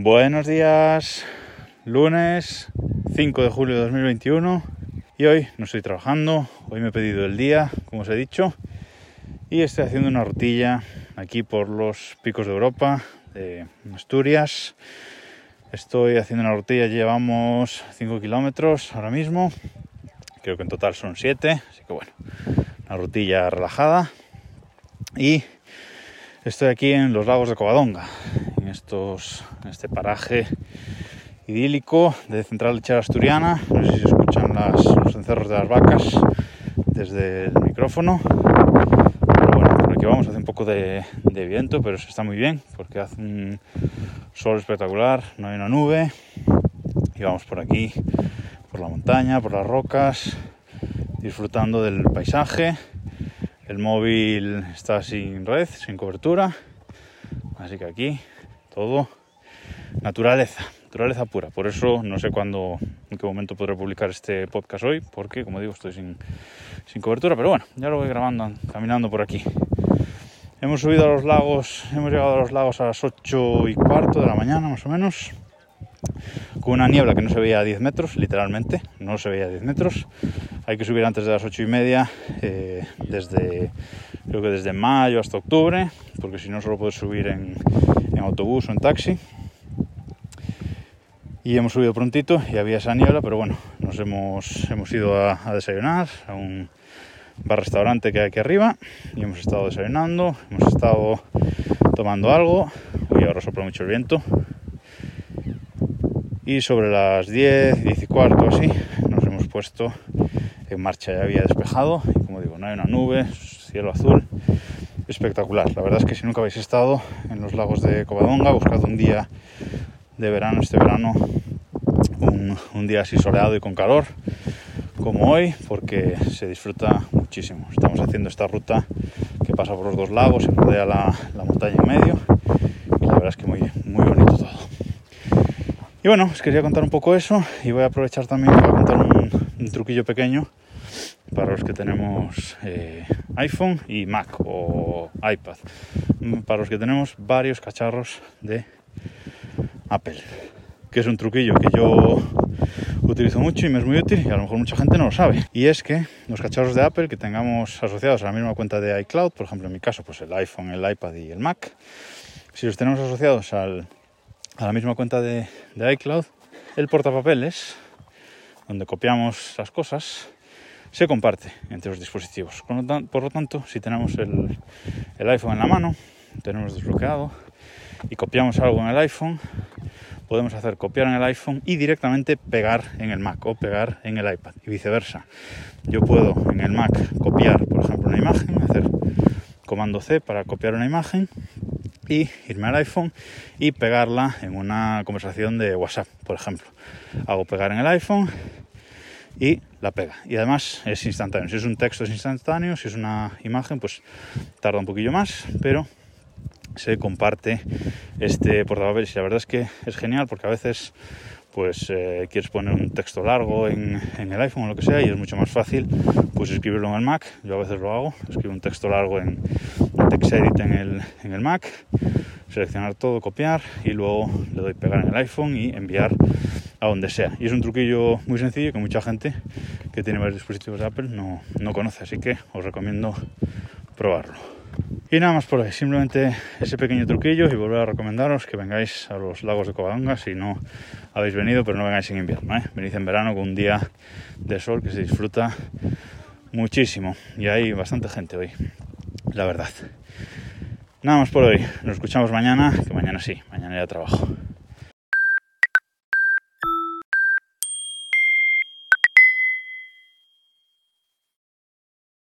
Buenos días, lunes 5 de julio de 2021 y hoy no estoy trabajando, hoy me he pedido el día, como os he dicho, y estoy haciendo una rutilla aquí por los picos de Europa, de Asturias. Estoy haciendo una rutilla, llevamos 5 kilómetros ahora mismo, creo que en total son 7, así que bueno, una rutilla relajada y estoy aquí en los lagos de Covadonga, en, estos, en este paraje idílico de Central Lechera Asturiana. No sé si se escuchan los encerros de las vacas desde el micrófono. Pero bueno, por aquí vamos, hace un poco de, de viento, pero eso está muy bien porque hace un sol espectacular, no hay una nube. Y vamos por aquí, por la montaña, por las rocas, disfrutando del paisaje. El móvil está sin red, sin cobertura. Así que aquí todo naturaleza naturaleza pura. Por eso no sé cuándo, en qué momento podré publicar este podcast hoy, porque como digo, estoy sin, cobertura, pero bueno, ya lo voy grabando caminando por aquí. Hemos subido a los lagos, hemos llegado a los lagos a las 8 y cuarto de la mañana más o menos, con una niebla que no se veía a 10 metros, literalmente, no se veía a 10 metros. Hay que subir antes de las 8 y media, eh, desde, creo que desde mayo hasta octubre, porque si no solo puedes subir en, autobús o en taxi y hemos subido prontito y había esa niebla, pero bueno, nos hemos, hemos ido a, desayunar a un bar-restaurante que hay aquí arriba y hemos estado desayunando, hemos estado tomando algo, y ahora sopla mucho el viento. Y sobre las 10, 10 y cuarto así, nos hemos puesto en marcha, ya había despejado y como digo, no hay una nube, cielo azul, espectacular. La verdad es que si nunca habéis estado en los lagos de Covadonga, buscad un día de verano, este verano, un, día así soleado y con calor, como hoy, porque se disfruta muchísimo. Estamos haciendo esta ruta que pasa por los dos lagos, se rodea la, montaña en medio, y la verdad es que muy, muy bonito todo. Y bueno, os quería contar un poco eso, y voy a aprovechar también para contar un truquillo pequeño para los que tenemos eh, iPhone y Mac o iPad, para los que tenemos varios cacharros de Apple, que es un truquillo que yo utilizo mucho y me es muy útil y a lo mejor mucha gente no lo sabe. Y es que los cacharros de Apple que tengamos asociados a la misma cuenta de iCloud, por ejemplo en mi caso pues el iPhone, el iPad y el Mac, si los tenemos asociados al, a la misma cuenta de iCloud, el portapapeles, donde copiamos las cosas, se comparte entre los dispositivos. Por lo tanto, si tenemos el, iPhone en la mano, tenemos desbloqueado y copiamos algo en el iPhone, podemos hacer copiar en el iPhone y directamente pegar en el Mac o pegar en el iPad y viceversa. Yo puedo en el Mac copiar, por ejemplo, una imagen, hacer comando C para copiar una imagen y irme al iPhone y pegarla en una conversación de WhatsApp, por ejemplo. Hago pegar en el iPhone y la pega. Y además es instantáneo. Si es un texto es instantáneo, si es una imagen pues tarda un poquillo más, pero se comparte este portapapeles y la verdad es que es genial porque a veces pues eh, quieres poner un texto largo en, en, el iPhone o lo que sea y es mucho más fácil pues escribirlo en el Mac. Yo a veces lo hago. Escribo un texto largo en TextEdit en el, en el Mac. Seleccionar todo, copiar y luego le doy pegar en el iPhone y enviar a donde sea y es un truquillo muy sencillo que mucha gente que tiene varios dispositivos de Apple no, no conoce así que os recomiendo probarlo y nada más por hoy, simplemente ese pequeño truquillo y volver a recomendaros que vengáis a los lagos de Covadonga si no habéis venido, pero no vengáis en invierno, ¿eh? venid en verano con un día de sol que se disfruta muchísimo y hay bastante gente hoy, la verdad. Nada más por hoy, nos escuchamos mañana, que mañana sí, mañana ya trabajo.